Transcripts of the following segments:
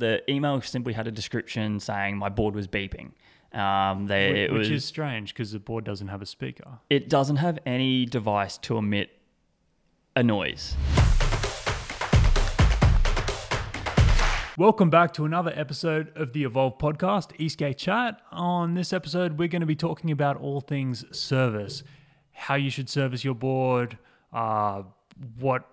the email simply had a description saying my board was beeping. Um, they, Wh- it which is strange because the board doesn't have a speaker. it doesn't have any device to emit a noise. Welcome back to another episode of the Evolve podcast, eSkate Chat. On this episode, we're going to be talking about all things service, how you should service your board, uh, what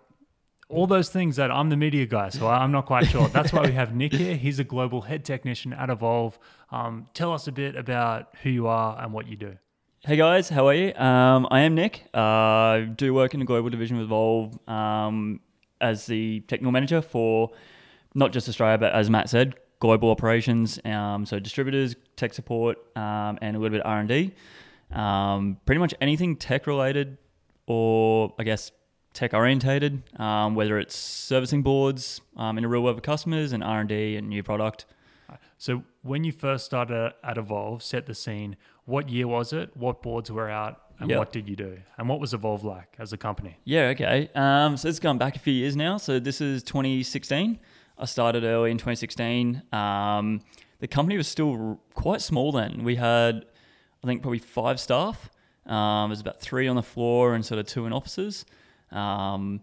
all those things that I'm the media guy, so I'm not quite sure. That's why we have Nick here. He's a global head technician at Evolve. Um, tell us a bit about who you are and what you do. Hey guys, how are you? Um, I am Nick. Uh, I do work in the global division with Evolve um, as the technical manager for not just Australia, but as Matt said, global operations. Um, so distributors, tech support, um, and a little bit R and D. Um, pretty much anything tech related, or I guess tech orientated, um, whether it's servicing boards um, in a real world with customers and R and D and new product. So, when you first started at Evolve, set the scene. What year was it? What boards were out? And Yeah. what did you do? And what was Evolve like as a company? Yeah, okay. Um, so it's gone back a few years now. So this is 2016. I started early in 2016. Um, the company was still r- quite small then. We had, I think, probably five staff. Um, there's about three on the floor and sort of two in offices. Um,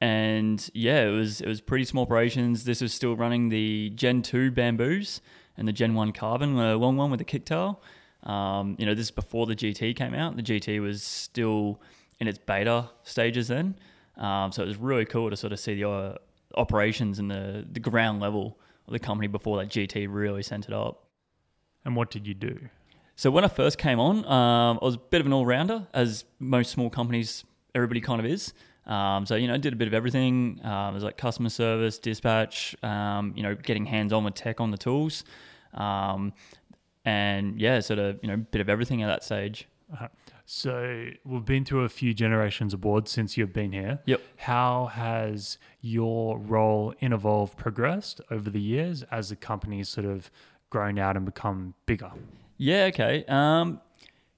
and yeah, it was it was pretty small operations. This was still running the Gen two bamboos and the Gen one carbon, the long one with the kicktail. Um, you know, this is before the GT came out. The GT was still in its beta stages then, um, so it was really cool to sort of see the uh, operations and the the ground level of the company before that GT really sent it up. And what did you do? So when I first came on, um, I was a bit of an all rounder, as most small companies, everybody kind of is. Um, so you know, did a bit of everything. Um, it was like customer service, dispatch. Um, you know, getting hands on with tech on the tools, um, and yeah, sort of you know, a bit of everything at that stage. Uh, so, we've been through a few generations of boards since you've been here. Yep. How has your role in Evolve progressed over the years as the company's sort of grown out and become bigger? Yeah, okay. Um,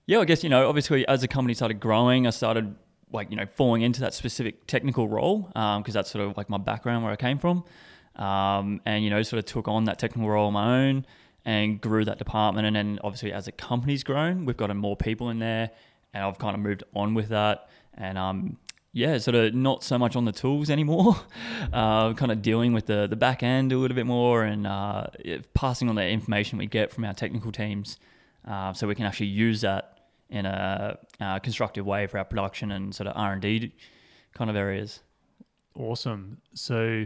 yeah, I guess, you know, obviously as the company started growing, I started like, you know, falling into that specific technical role because that's sort of like my background where I came from. Um, and, you know, sort of took on that technical role on my own and grew that department. And then obviously as the company's grown, we've gotten more people in there and I've kind of moved on with that. And, um, yeah, sort of not so much on the tools anymore. Uh, kind of dealing with the the back end a little bit more and uh, passing on the information we get from our technical teams, uh, so we can actually use that in a, uh constructive way for our production and sort of R and D kind of areas. Awesome. So,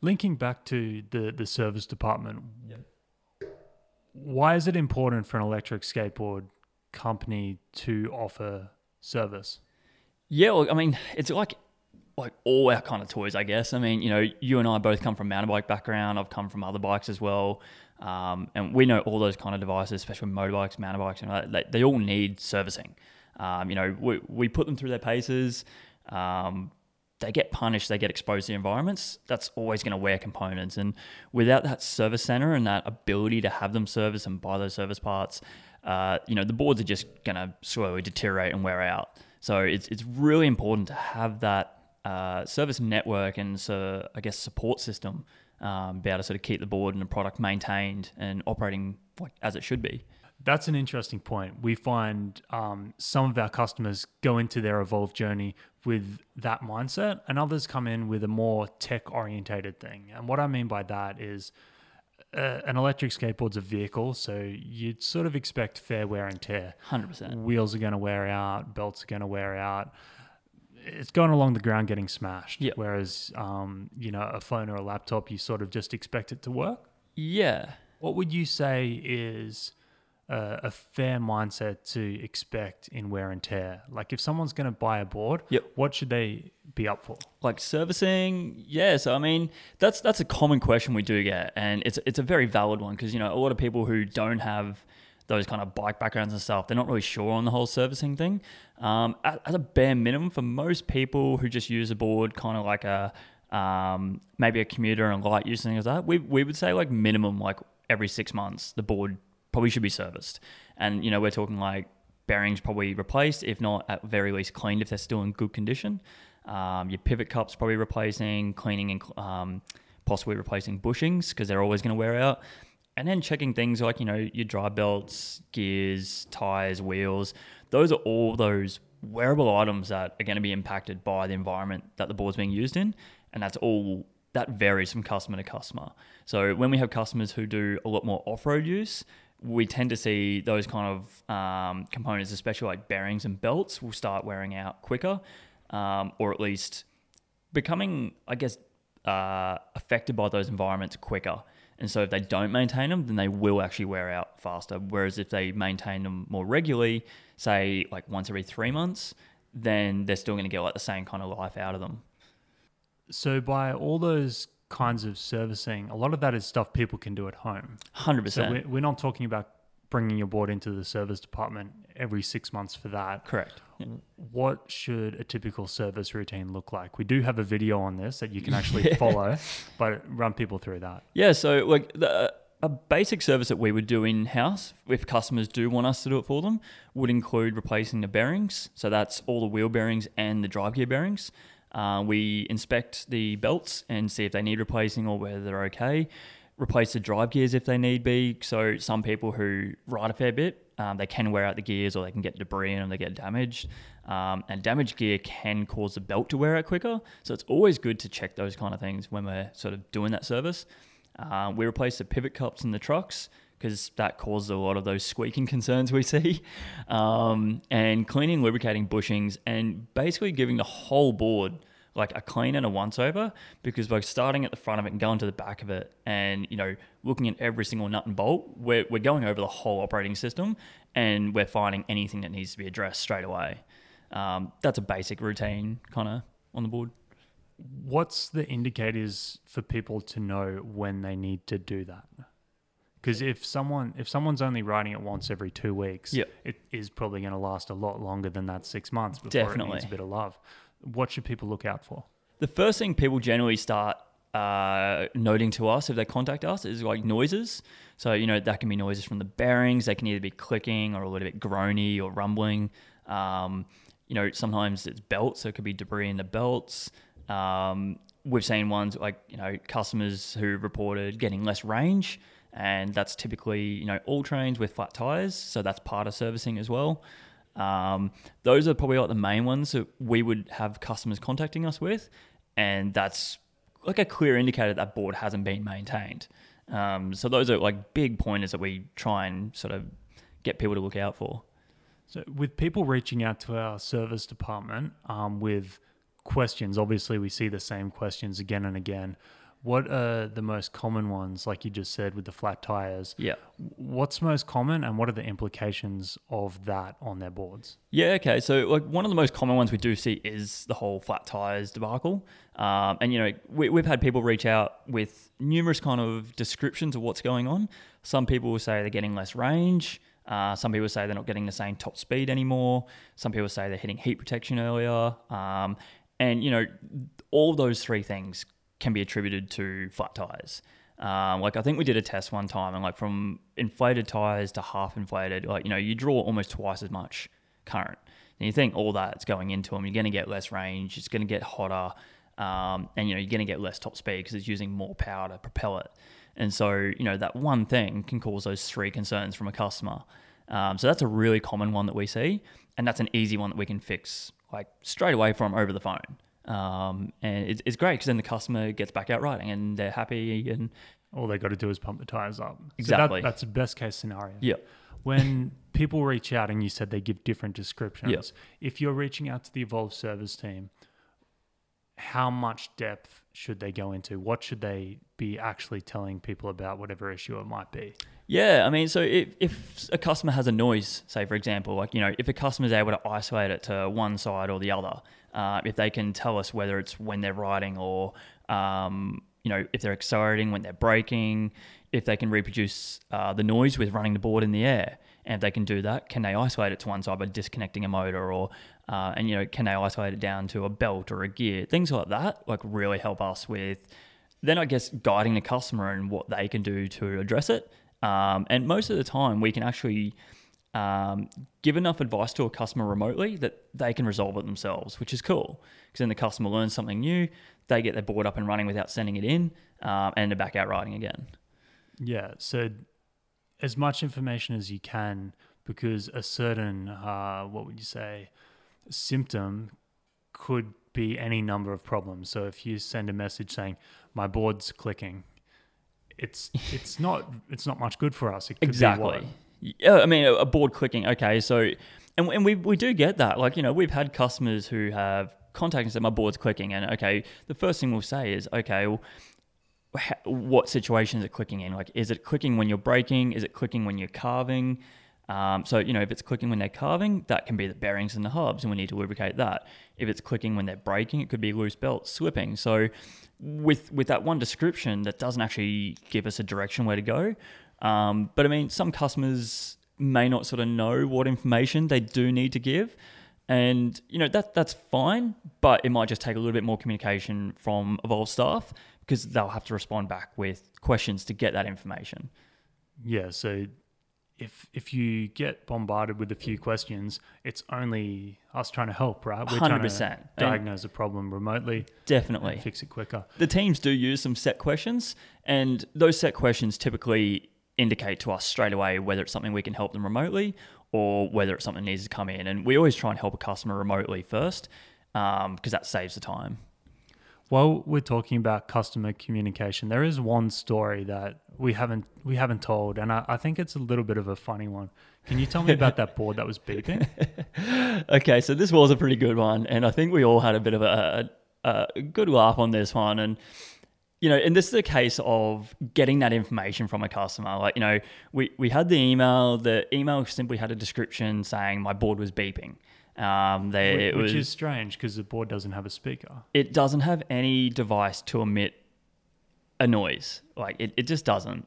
linking back to the, the service department, why is it important for an electric skateboard company to offer service? Yeah, well, I mean, it's like like all our kind of toys, I guess. I mean, you know, you and I both come from mountain bike background. I've come from other bikes as well, um, and we know all those kind of devices, especially motorbikes, mountain bikes, and that, they, they all need servicing. Um, you know, we we put them through their paces. Um, they get punished, they get exposed to environments. That's always going to wear components, and without that service center and that ability to have them service and buy those service parts, uh, you know, the boards are just going to slowly deteriorate and wear out. So it's it's really important to have that uh, service network and so I guess support system um, be able to sort of keep the board and the product maintained and operating like as it should be. That's an interesting point. We find um, some of our customers go into their Evolve journey with that mindset, and others come in with a more tech orientated thing. And what I mean by that is uh, an electric skateboard's a vehicle, so you'd sort of expect fair wear and tear. Hundred percent. Wheels are going to wear out, belts are going to wear out. It's going along the ground getting smashed. Whereas, um, you know, a phone or a laptop, you sort of just expect it to work. Yeah. What would you say is a, a fair mindset to expect in wear and tear? Like, if someone's going to buy a board, Yep. what should they be up for? like servicing yeah so i mean that's that's a common question we do get and it's it's a very valid one because you know a lot of people who don't have those kind of bike backgrounds and stuff they're not really sure on the whole servicing thing. Um, as, as a bare minimum for most people who just use a board kind of like a um, maybe a commuter and light use things like that we, we would say like minimum like every six months the board probably should be serviced. And you know we're talking like bearings probably replaced if not at very least cleaned if they're still in good condition. Um, your pivot cups probably replacing, cleaning and um, possibly replacing bushings because they're always going to wear out. And then checking things like, you know, your drive belts, gears, tires, wheels. Those are all those wearable items that are going to be impacted by the environment that the board's being used in. And that's all that varies from customer to customer. So when we have customers who do a lot more off-road use, we tend to see those kind of um, components, especially like bearings and belts, will start wearing out quicker, um, or at least becoming, I guess, uh, affected by those environments quicker. And so if they don't maintain them, then they will actually wear out faster. Whereas if they maintain them more regularly, say like once every three months, then they're still going to get like the same kind of life out of them. So by all those kinds of servicing, a lot of that is stuff people can do at home. Hundred So percent. we're, we're not talking about bringing your board into the service department every six months for that. Correct. Yeah. What should a typical service routine look like? We do have a video on this that you can actually follow, but run people through that. Yeah, so like the, a basic service that we would do in house, if customers do want us to do it for them, would include replacing the bearings. So that's all the wheel bearings and the drive gear bearings. Uh, we inspect the belts and see if they need replacing or whether they're okay. Replace the drive gears if they need be. So some people who ride a fair bit, um, they can wear out the gears or they can get debris in them, they get damaged. Um, and damaged gear can cause the belt to wear out quicker. So it's always good to check those kind of things when we're sort of doing that service. Uh, we replace the pivot cups in the trucks because that causes a lot of those squeaking concerns we see. Um, and cleaning, lubricating bushings, and basically giving the whole board like a clean and a once over because by starting at the front of it and going to the back of it and you know looking at every single nut and bolt we're, we're going over the whole operating system and we're finding anything that needs to be addressed straight away um, that's a basic routine kind of on the board What's the indicators for people to know when they need to do that? Because if someone if someone's only riding it once every two weeks, Yep. it is probably going to last a lot longer than that six months before Definitely. it needs a bit of love. What should people look out for? The first thing people generally start uh, noting to us if they contact us is like noises. So, you know, that can be noises from the bearings. They can either be clicking or a little bit groany or rumbling. Um, you know, sometimes it's belts, so it could be debris in the belts. Um, we've seen ones like, you know, customers who reported getting less range. And that's typically, you know, all terrains with flat tires. So that's part of servicing as well. Um, those are probably like the main ones that we would have customers contacting us with, and that's like a clear indicator that board hasn't been maintained. Um, so those are like big pointers that we try and sort of get people to look out for. So, with people reaching out to our service department um, with questions, obviously we see the same questions again and again. What are the most common ones, like you just said, with the flat tires? Yeah. What's most common, and what are the implications of that on their boards? Yeah, okay. So, like, one of the most common ones we do see is the whole flat tires debacle. Um, and, you know, we, we've had people reach out with numerous kind of descriptions of what's going on. Some people will say they're getting less range. Uh, some people say they're not getting the same top speed anymore. Some people say they're hitting heat protection earlier. Um, and, you know, all those three things can be attributed to flat tires. Um, like I think we did a test one time, and like from inflated tires to half inflated, like you know, you draw almost twice as much current. And you think all that's going into them, you're going to get less range, it's going to get hotter, um, and you know, you're going to get less top speed because it's using more power to propel it. And so, you know, that one thing can cause those three concerns from a customer. Um, so that's a really common one that we see, and that's an easy one that we can fix like straight away from over the phone. Um, and it's, it's great because then the customer gets back out riding and they're happy and All they got to do is pump the tires up. So Exactly. that, that's the best case scenario. yeah, When people reach out and you said they give different descriptions, if you're reaching out to the Evolve service team, how much depth should they go into? What should they be actually telling people about whatever issue it might be? Yeah, I mean, so if, if a customer has a noise, say for example, like you know, if a customer is able to isolate it to one side or the other, uh, if they can tell us whether it's when they're riding or um, you know if they're accelerating, when they're braking, if they can reproduce uh, the noise with running the board in the air, and if they can do that, can they isolate it to one side by disconnecting a motor or uh, and you know can they isolate it down to a belt or a gear, things like that, like really help us with then I guess guiding the customer and what they can do to address it. Um, and most of the time, we can actually um, give enough advice to a customer remotely that they can resolve it themselves, which is cool because then the customer learns something new, they get their board up and running without sending it in, um, and they're back out riding again. Yeah. So as much information as you can, because a certain, uh, what would you say, symptom could be any number of problems. So if you send a message saying my board's clicking, it's it's not it's not much good for us. It could be Exactly. what? Yeah, I mean, a, board clicking. Okay, so and, and we we do get that. Like you know, we've had customers who have contacted and said my board's clicking, and okay, the first thing we'll say is okay, well, ha- what situation is it clicking in? Like, is it clicking when you're braking? Is it clicking when you're carving? Um, so you know, if it's clicking when they're carving, that can be the bearings and the hubs, and we need to lubricate that. If it's clicking when they're braking, it could be loose belts slipping. So with with that one description, that doesn't actually give us a direction where to go. Um, but I mean, some customers may not sort of know what information they do need to give, and you know that that's fine. But it might just take a little bit more communication from Evolve staff because they'll have to respond back with questions to get that information. Yeah. So if if you get bombarded with a few questions, it's only us trying to help, right? We're trying 100%. to And- diagnose a problem remotely Definitely. fix it quicker. the teams do use some set questions, and those set questions typically indicate to us straight away whether it's something we can help them remotely or whether it's something that needs to come in. And we always try and help a customer remotely first um, because that saves the time. While we're talking about customer communication, there is one story that we haven't we haven't told, and I, I think it's a little bit of a funny one. Can you tell me about that board that was beeping? Okay, so this was a pretty good one, and I think we all had a bit of a, a, a good laugh on this one. And you know, and this is a case of getting that information from a customer. Like, you know, we we had the email. The email simply had a description saying my board was beeping. Um, they, it Which was is strange because the board doesn't have a speaker. it doesn't have any device to emit a noise. Like it, it just doesn't.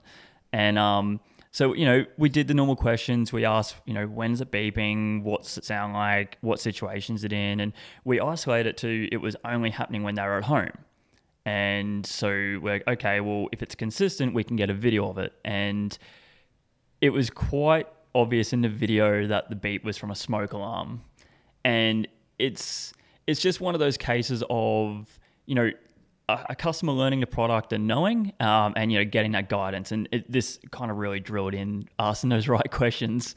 And um, so you know, we did the normal questions. We asked, you know, when's it beeping? What's it sound like? What situation's it in? And we isolated it to it was only happening when they were at home. And so we're okay. Well, if it's consistent, we can get a video of it. And it was quite obvious in the video that the beep was from a smoke alarm and it's it's just one of those cases of you know a, a customer learning the product and knowing um, and you know getting that guidance and it, this kind of really drilled in asking those right questions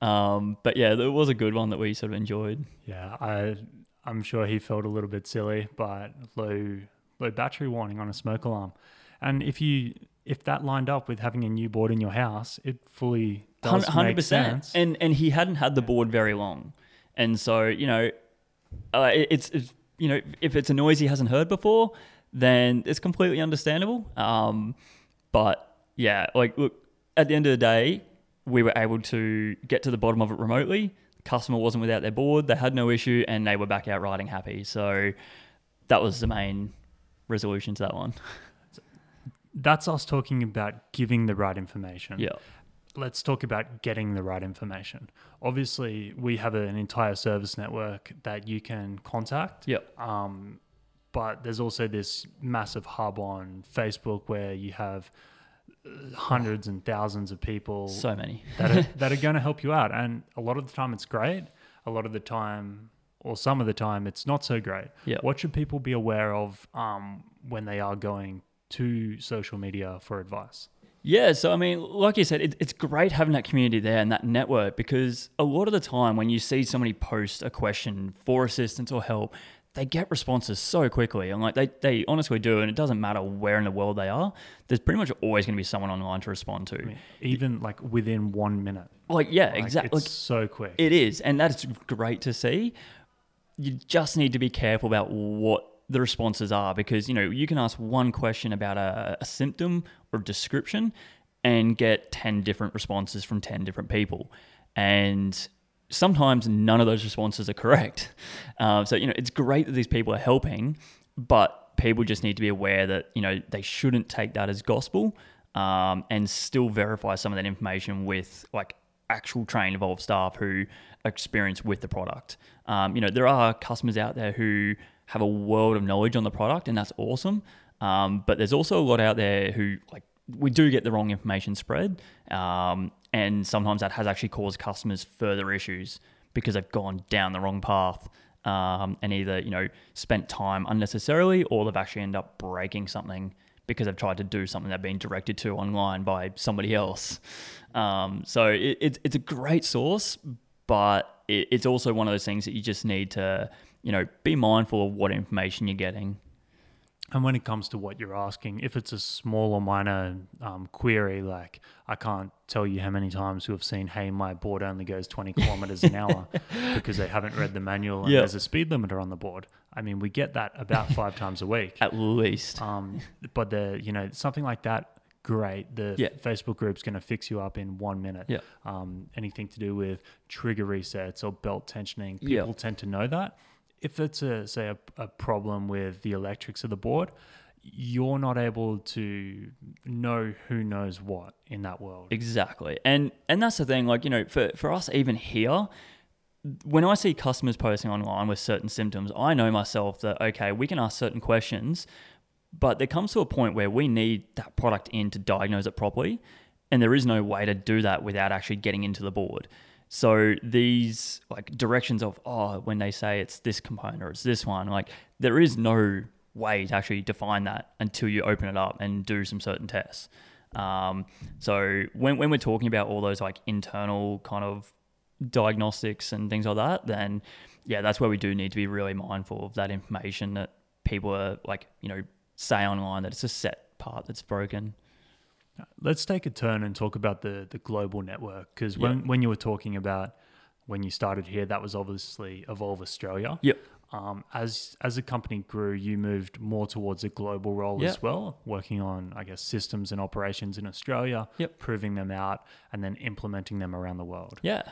um, but yeah it was a good one that we sort of enjoyed Yeah, I I'm sure he felt a little bit silly, but low low battery warning on a smoke alarm, and if you if that lined up with having a new board in your house, it fully does make sense. and and he hadn't had the board very long. And so you know uh, it- it's, it's you know if it's a noise he hasn't heard before then it's completely understandable. Um, but yeah like look at the end of the day we were able to get to the bottom of it remotely. Customer wasn't without their board. They had no issue and they were back out riding happy. So that was the main resolution to that one That's us talking about giving the right information. yeah let's talk about getting the right information. Obviously, we have an entire service network that you can contact. yeah Um, but there's also this massive hub on Facebook where you have uh, hundreds and thousands of people so many that are, that are going to help you out. And a lot of the time, it's great. A lot of the time, or some of the time, it's not so great. Yeah. What should people be aware of um, when they are going to social media for advice? Yeah, so I mean, like you said, it, it's great having that community there and that network because a lot of the time when you see somebody post a question for assistance or help, they get responses so quickly. And like they, they honestly do, and it doesn't matter where in the world they are, there's pretty much always going to be someone online to respond to. I mean, even like within one minute. Like, yeah, Like, exactly. It's so quick. It is, and that's great to see. You just need to be careful about what the responses are because you know you can ask one question about a, a symptom or description and get 10 different responses from 10 different people. And sometimes none of those responses are correct. Um, so you know it's great that these people are helping but people just need to be aware that you know they shouldn't take that as gospel um, and still verify some of that information with like actual trained evolved staff who are experienced with the product. Um, you know, there are customers out there who have a world of knowledge on the product, and that's awesome. Um, but there's also a lot out there who like we do get the wrong information spread, um, and sometimes that has actually caused customers further issues because they've gone down the wrong path um, and either you know spent time unnecessarily or they've actually ended up breaking something because they've tried to do something they've been directed to online by somebody else. Um, so it, it's a great source, but it, it's also one of those things that you just need to you know be mindful of what information you're getting. And when it comes to what you're asking, if it's a small or minor um, query, like I can't tell you how many times we've seen, hey, my board only goes 20 kilometers an hour because they haven't read the manual and Yep. there's a speed limiter on the board. I mean, we get that about five times a week. At least, Um, but the you know something like that, great. The Yeah. Facebook group's going to fix you up in one minute. Yeah. Um, anything to do with trigger resets or belt tensioning, Yeah. people tend to know that. If it's a say a, a problem with the electrics of the board, you're not able to know who knows what in that world. Exactly. And and that's the thing, like, you know, for, for us even here, when I see customers posting online with certain symptoms, I know myself that okay, we can ask certain questions, but there comes to a point where we need that product in to diagnose it properly. And there is no way to do that without actually getting into the board. So these like directions of oh, when they say it's this component or it's this one, like there is no way to actually define that until you open it up and do some certain tests. Um, so when, when we're talking about all those like internal kind of diagnostics and things like that, then yeah, that's where we do need to be really mindful of that information that people are like, you know, say online that it's a set part that's broken. Let's take a turn and talk about the the global network because when when you were talking about when you started here, that was obviously Evolve Australia. Yep. Um, as as the company grew, you moved more towards a global role Yeah. as well, working on I guess systems and operations in Australia, Yep. proving them out, and then implementing them around the world. Yeah.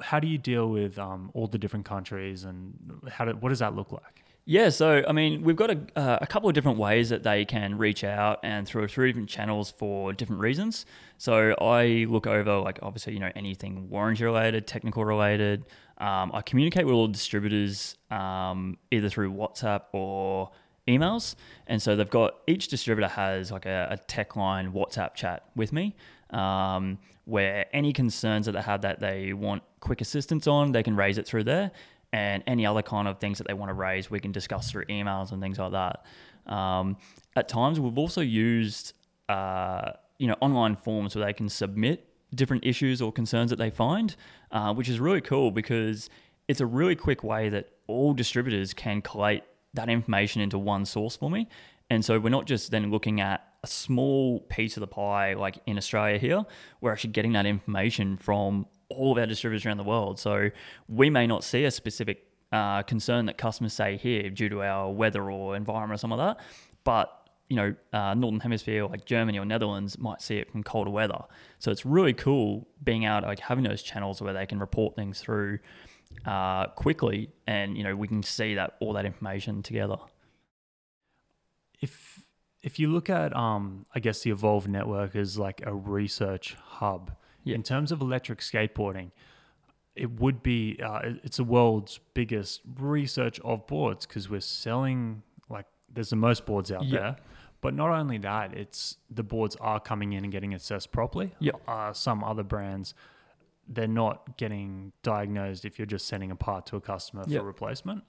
How do you deal with um, all the different countries, and how do, what does that look like? Yeah, so I mean, we've got a, uh, a couple of different ways that they can reach out and through through different channels for different reasons. So I look over like obviously you know anything warranty related, technical related. Um, I communicate with all distributors um, either through WhatsApp or emails, and so they've got each distributor has like a, a tech line WhatsApp chat with me. Um, where any concerns that they have that they want quick assistance on, they can raise it through there and any other kind of things that they want to raise, we can discuss through emails and things like that. Um, at times, we've also used uh, you know online forms where they can submit different issues or concerns that they find, uh, which is really cool because it's a really quick way that all distributors can collate that information into one source for me. And so we're not just then looking at a small piece of the pie, like in Australia here, we're actually getting that information from all of our distributors around the world. So we may not see a specific uh, concern that customers say here due to our weather or environment or something like that, but you know, uh, Northern Hemisphere like Germany or Netherlands might see it from colder weather. So it's really cool being out like having those channels where they can report things through uh, quickly, and you know we can see that all that information together. if if you look at um I guess the Evolve network as like a research hub Yeah. in terms of electric skateboarding, it would be uh, it's the world's biggest research of boards because we're selling like there's the most boards out Yeah. there. But not only that, it's the boards are coming in and getting assessed properly. Yeah. Uh, some other brands, they're not getting diagnosed if you're just sending a part to a customer for replacement.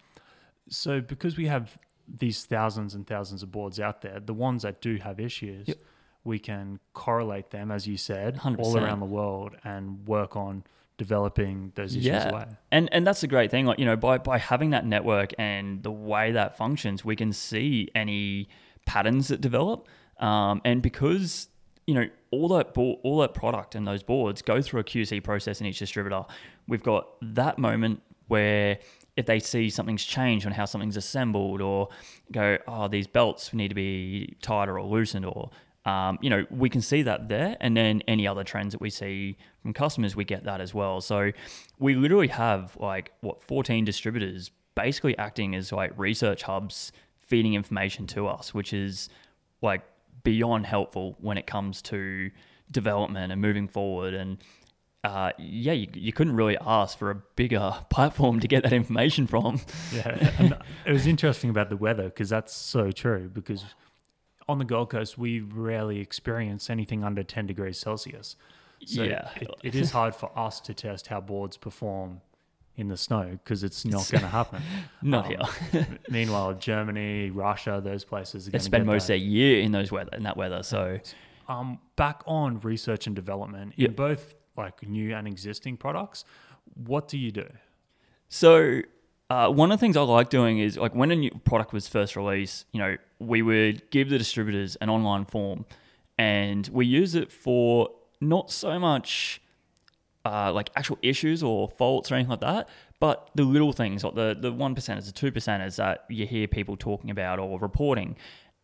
So because we have these thousands and thousands of boards out there, the ones that do have issues, Yep. We can correlate them, as you said, all 100%. around the world and work on developing those issues Yeah. away. And and that's a great thing. Like you know, by by having that network and the way that functions, we can see any patterns that develop. Um, and because you know all that bo- all that product and those boards go through a QC process in each distributor, we've got that moment where if they see something's changed on how something's assembled, or go, oh, these belts need to be tighter or loosened, or um, you know, we can see that there, and then any other trends that we see from customers, we get that as well. So we literally have like what 14 distributors basically acting as like research hubs, feeding information to us, which is like beyond helpful when it comes to development and moving forward. And uh, yeah, you, you couldn't really ask for a bigger platform to get that information from. Yeah, and it was interesting about the weather because that's so true. Because on the Gold Coast, we rarely experience anything under 10 degrees Celsius. So Yeah. it, it is hard for us to test how boards perform in the snow because it's not going to happen. Not Um, here. Meanwhile, Germany, Russia, those places are They going to spend most of their year in those weather in that weather. So um, back on research and development Yep. in both like new and existing products. What do you do? So uh, one of the things I like doing is like when a new product was first released, you know, we would give the distributors an online form, and we use it for not so much uh, like actual issues or faults or anything like that, but the little things like the the one percenters, the two percenters that you hear people talking about or reporting,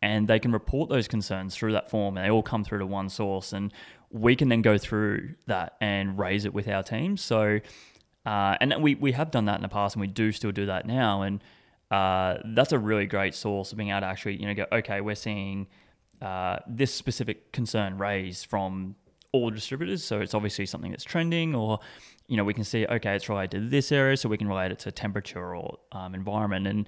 and they can report those concerns through that form, and they all come through to one source, and we can then go through that and raise it with our team. So, uh, and we we have done that in the past, and we do still do that now, and uh, that's a really great source of being able to actually you know go okay, we're seeing uh, this specific concern raised from all distributors. So it's obviously something that's trending, or you know we can see okay, it's related to this area, so we can relate it to temperature or um, environment, and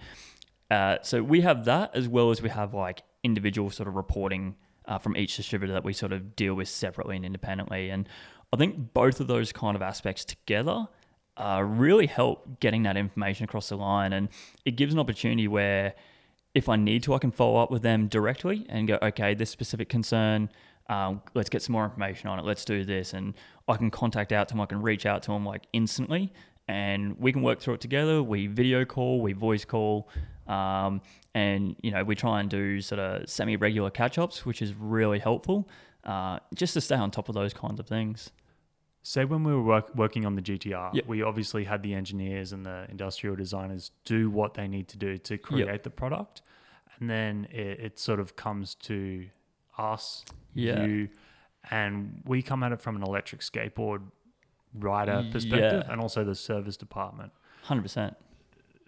uh, so we have that as well as we have like individual sort of reporting uh, from each distributor that we sort of deal with separately and independently, and I think both of those kind of aspects together. Uh, really help getting that information across the line, and it gives an opportunity where if I need to, I can follow up with them directly and go, okay, this specific concern, um, let's get some more information on it. Let's do this. And I can contact out to them. I can reach out to them like instantly and we can work through it together. We video call, we voice call. Um, and, you know, we try and do sort of semi regular catch ups, which is really helpful uh, just to stay on top of those kinds of things. Say when we were work, working on the GTR, Yep. we obviously had the engineers and the industrial designers do what they need to do to create the product, and then it, it sort of comes to us, Yeah. you, and we come at it from an electric skateboard rider perspective, Yeah. and also the service department. 100%.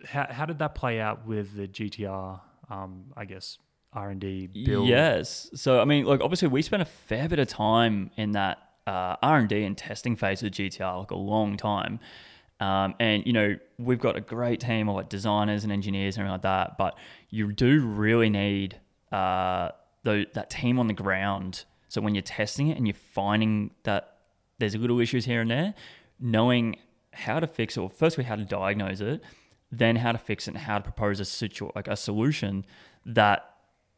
How, how did that play out with the GTR? Um, I guess R and D build. Yes. So I mean, like obviously we spent a fair bit of time in that uh, R and testing phase of GTR, like a long time. Um, and you know we've got a great team of like designers and engineers and everything like that, but you do really need uh, tho- that team on the ground. So when you're testing it and you're finding that there's a little issues here and there, knowing how to fix it, or firstly how to diagnose it, then how to fix it and how to propose a situ- like a solution that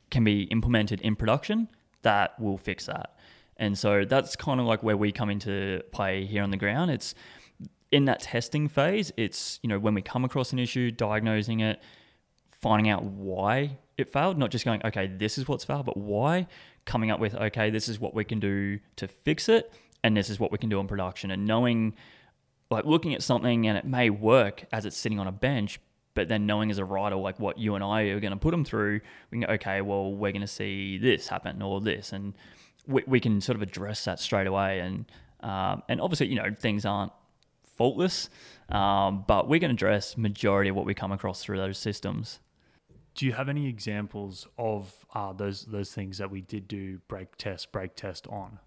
can be implemented in production that will fix that. And so that's kind of like where we come into play here on the ground. It's in that testing phase, it's, you know, when we come across an issue, diagnosing it, finding out why it failed, not just going, okay, this is what's failed, but why, coming up with, okay, this is what we can do to fix it, and this is what we can do in production. And knowing, like looking at something and it may work as it's sitting on a bench, but then knowing as a writer, like what you and I are going to put them through, we can go, okay, well, we're going to see this happen or this. And we, we can sort of address that straight away. And, um, and obviously, you know, things aren't faultless, um, but we can address majority of what we come across through those systems. Do you have any examples of uh, those those things that we did do brake test, brake test on?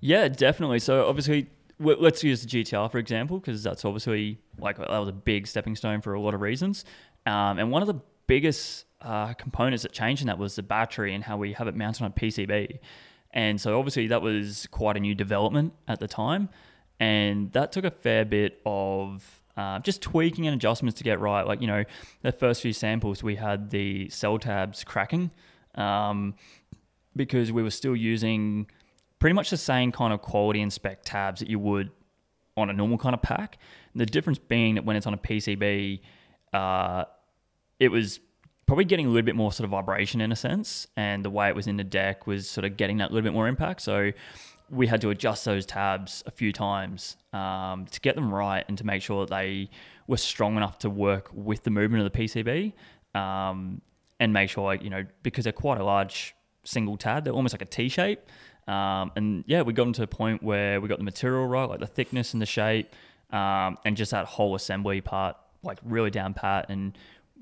Yeah, definitely. So obviously, w- let's use the GTR for example, because that's obviously like that was a big stepping stone for a lot of reasons. Um, and one of the biggest uh, components that changed in that was the battery and how we have it mounted on a PCB. And so obviously that was quite a new development at the time, and that took a fair bit of uh, just tweaking and adjustments to get right. Like you know, the first few samples we had the cell tabs cracking. Um, because we were still using pretty much the same kind of quality and spec tabs that you would on a normal kind of pack. The difference being that when it's on a PCB, uh, it was probably getting a little bit more sort of vibration in a sense, and the way it was in the deck was sort of getting that little bit more impact. So we had to adjust those tabs a few times um, to get them right and to make sure that they were strong enough to work with the movement of the PCB. Um, and make sure, you know, because they're quite a large single tab, they're almost like a T shape. Um, and yeah, we got them to a point where we got the material right, like the thickness and the shape, um, and just that whole assembly part, like really down pat. And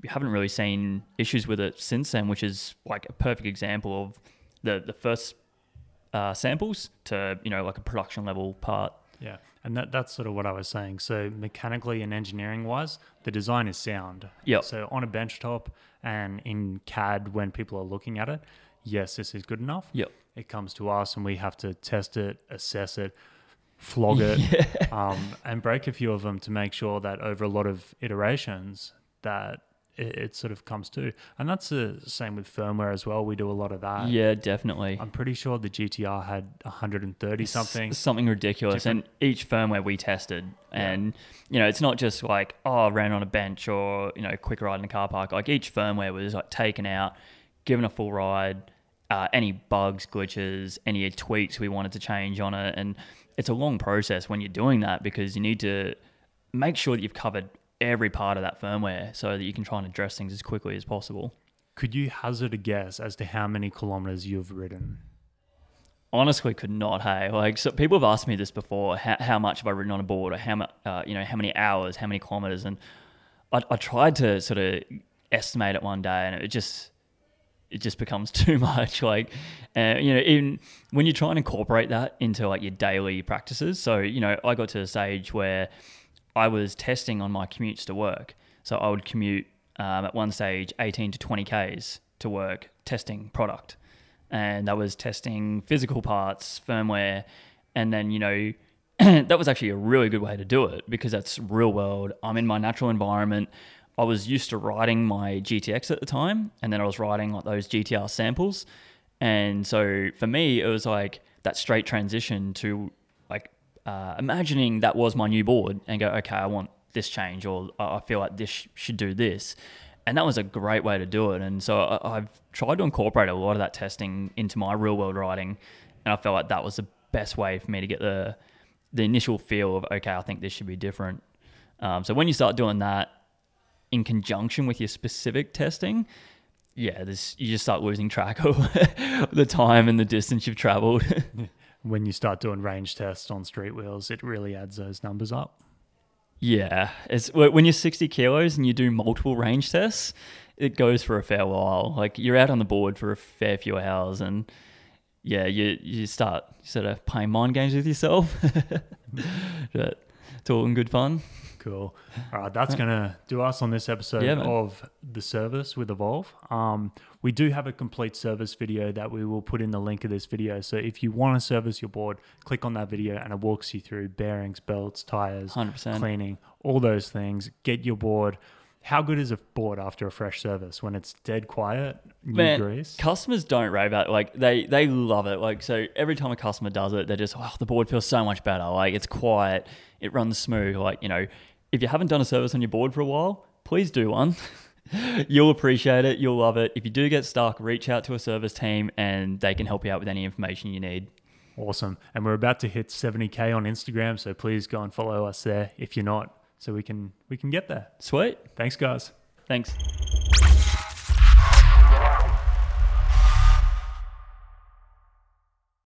haven't really seen issues with it since then, which is like a perfect example of the the first uh, samples to you know like a production level part. Yeah, and that that's sort of what I was saying. So mechanically and engineering wise, the design is sound. Yep. So on a benchtop and in CAD, when people are looking at it, yes, this is good enough. Yep. It comes to us and we have to test it, assess it, flog it, um, and break a few of them to make sure that over a lot of iterations that it, it sort of comes to. And that's the same with firmware as well. We do a lot of that. Yeah, definitely. I'm pretty sure the GTR had 130 something. Something ridiculous. And each firmware we tested, and you know, it's not just like oh, I ran on a bench or you know, quick ride in a car park. Like each firmware was like taken out, given a full ride. Uh, any bugs, glitches, any tweaks we wanted to change on it, and it's a long process when you're doing that because you need to make sure that you've covered every part of that firmware so that you can try and address things as quickly as possible. Could you hazard a guess as to how many kilometers you've ridden? honestly could not hey like so people have asked me this before how, how much have i ridden on a board or how much uh, you know how many hours how many kilometers and I, I tried to sort of estimate it one day and it just it just becomes too much like uh, you know even when you try and incorporate that into like your daily practices so you know i got to a stage where i was testing on my commutes to work so i would commute um, at one stage 18 to 20 ks to work testing product and that was testing physical parts, firmware, and then you know that was actually a really good way to do it because that's real world. I'm in my natural environment. I was used to riding my GTX at the time, and then I was riding like those GTR samples, and so for me it was like that straight transition to uh, imagining that was my new board and go, okay, I want this change, or I feel like this sh- should do this and that was a great way to do it. And so I, have tried to incorporate a lot of that testing into my real world riding, and I felt like that was the best way for me to get the the initial feel of okay, I think this should be different. Um, so when you start doing that in conjunction with your specific testing, yeah, this you just start losing track of the time and the distance you've traveled. when you start doing range tests on street wheels, it really adds those numbers up. Yeah, it's when you're 60 kilos and you do multiple range tests, it goes for a fair while. Like you're out on the board for a fair few hours, and yeah, you you start sort of playing mind games with yourself. but all in good fun. Cool. All right, that's gonna do us on this episode Yeah, of the service with Evolve. Um, we do have a complete service video that we will put in the link of this video. So if you want to service your board, click on that video and it walks you through bearings, belts, tires, 100%. cleaning, all those things. Get your board. How good is a board after a fresh service when it's dead quiet, new Man, grease? customers don't rave about it. Like they they love it. Like so every time a customer does it, they're just oh the board feels so much better. Like it's quiet, it runs smooth. Like you know, if you haven't done a service on your board for a while, please do one. You'll appreciate it. You'll love it. If you do get stuck, reach out to a service team and they can help you out with any information you need. Awesome. And we're about to hit 70k on Instagram, so please go and follow us there if you're not, so we can we can get there. Sweet. Thanks, guys. Thanks.